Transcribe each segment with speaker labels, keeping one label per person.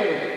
Speaker 1: Amen.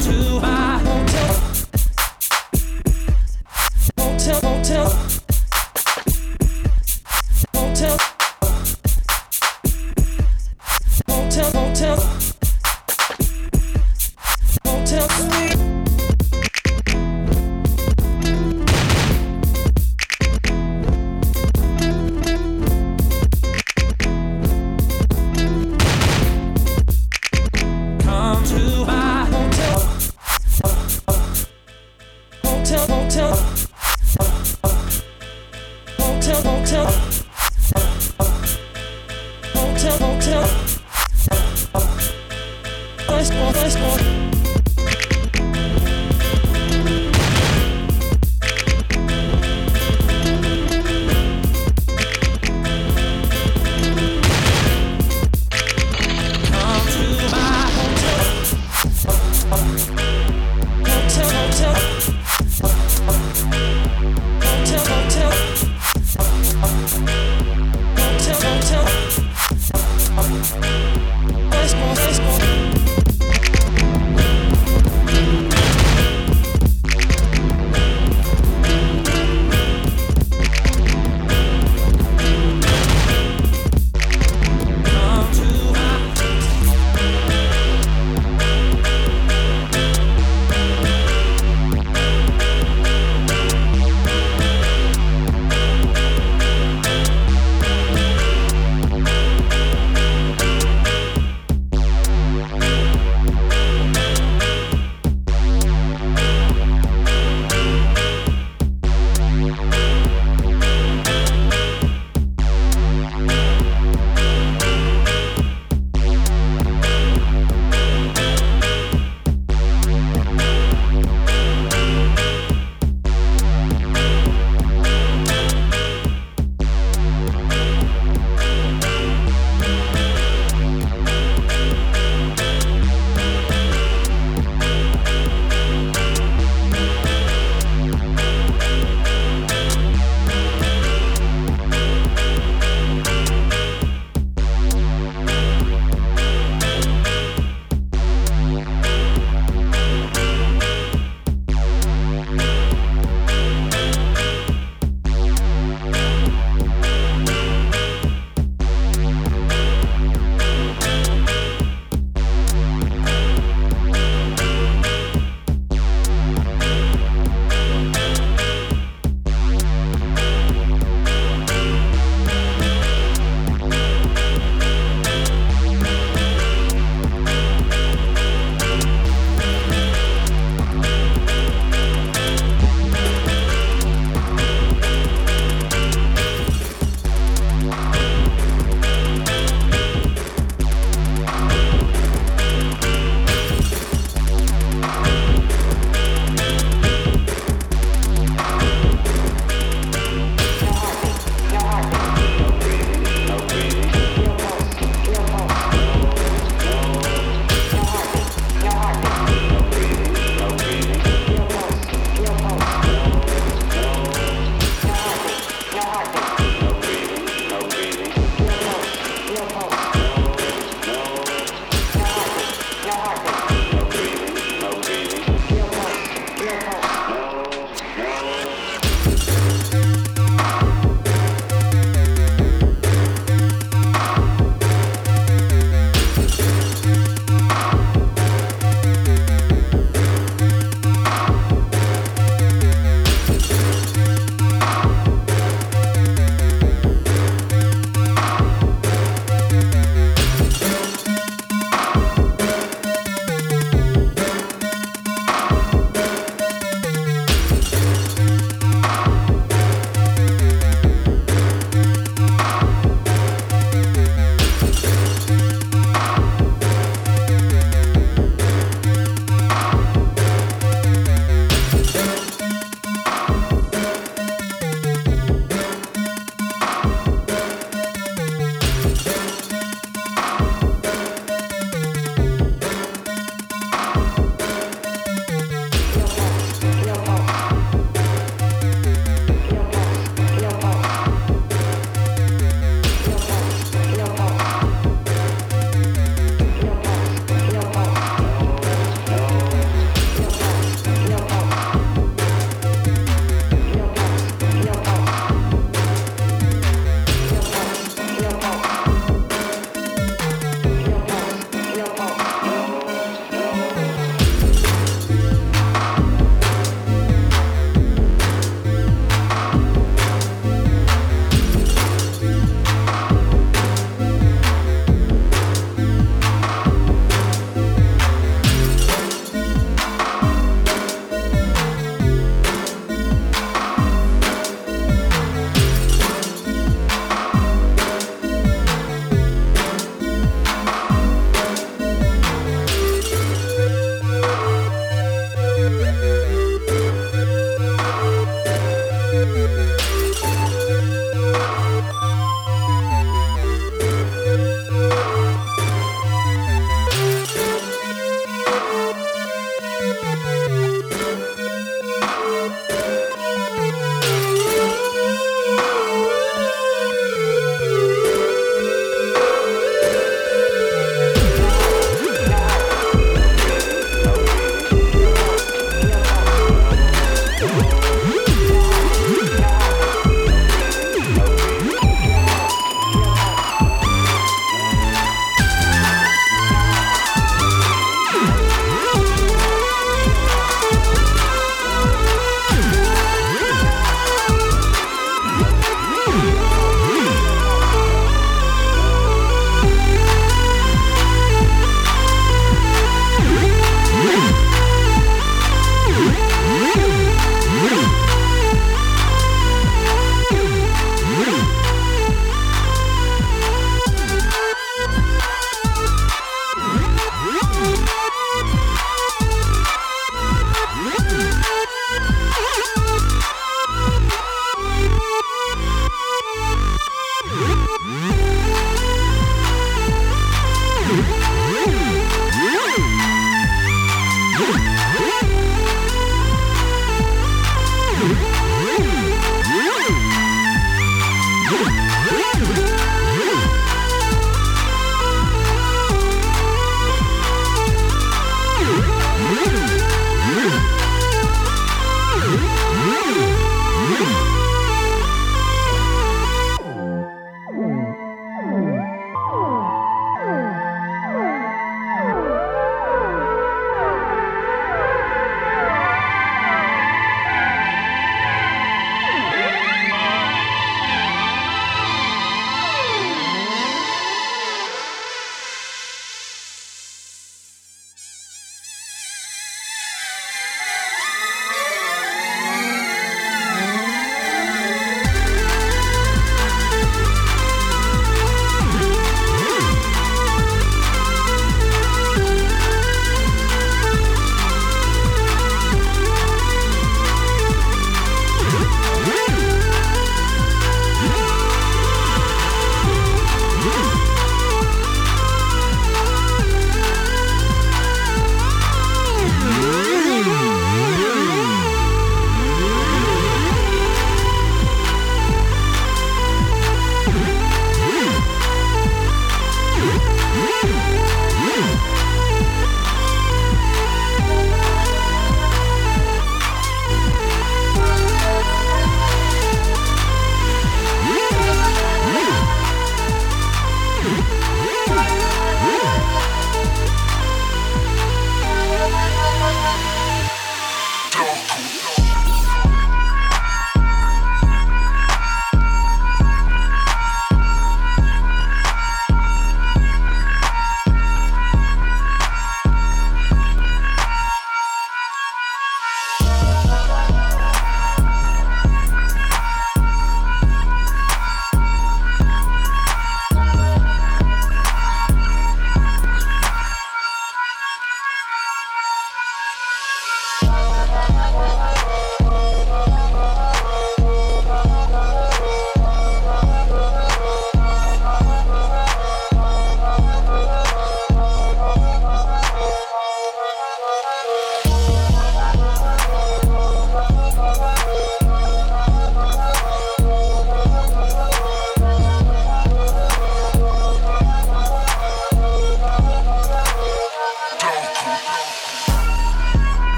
Speaker 1: To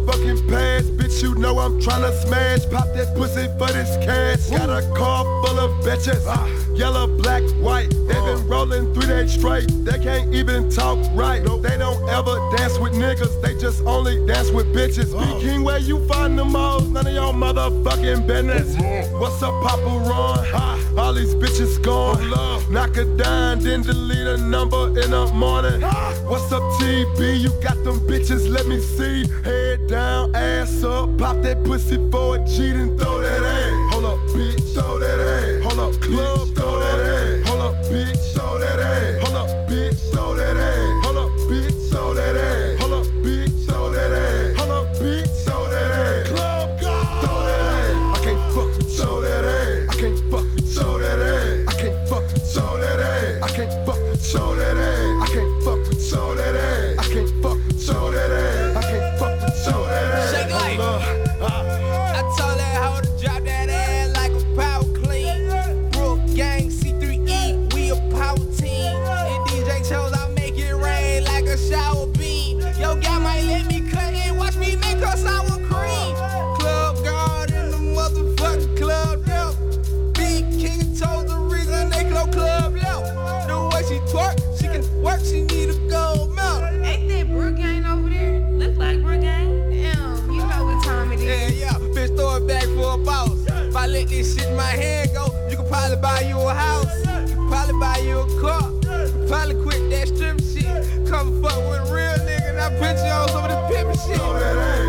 Speaker 2: motherfucking pass. Bitch, you know I'm tryna smash. Pop that pussy for this cash. Got a car full of bitches. Yellow, black, white. They been rolling three days straight. They can't even talk right. They don't ever dance with niggas. They just only dance with bitches. Beatking where you find them all. None of y'all motherfucking business. What's up, Papa Ron? All these bitches gone. Knock a dime, then delete a number in the morning. What's up, TB? You got them bitches, let me see. Hey, down, ass up, pop that pussy for a G, then throw that
Speaker 3: shit.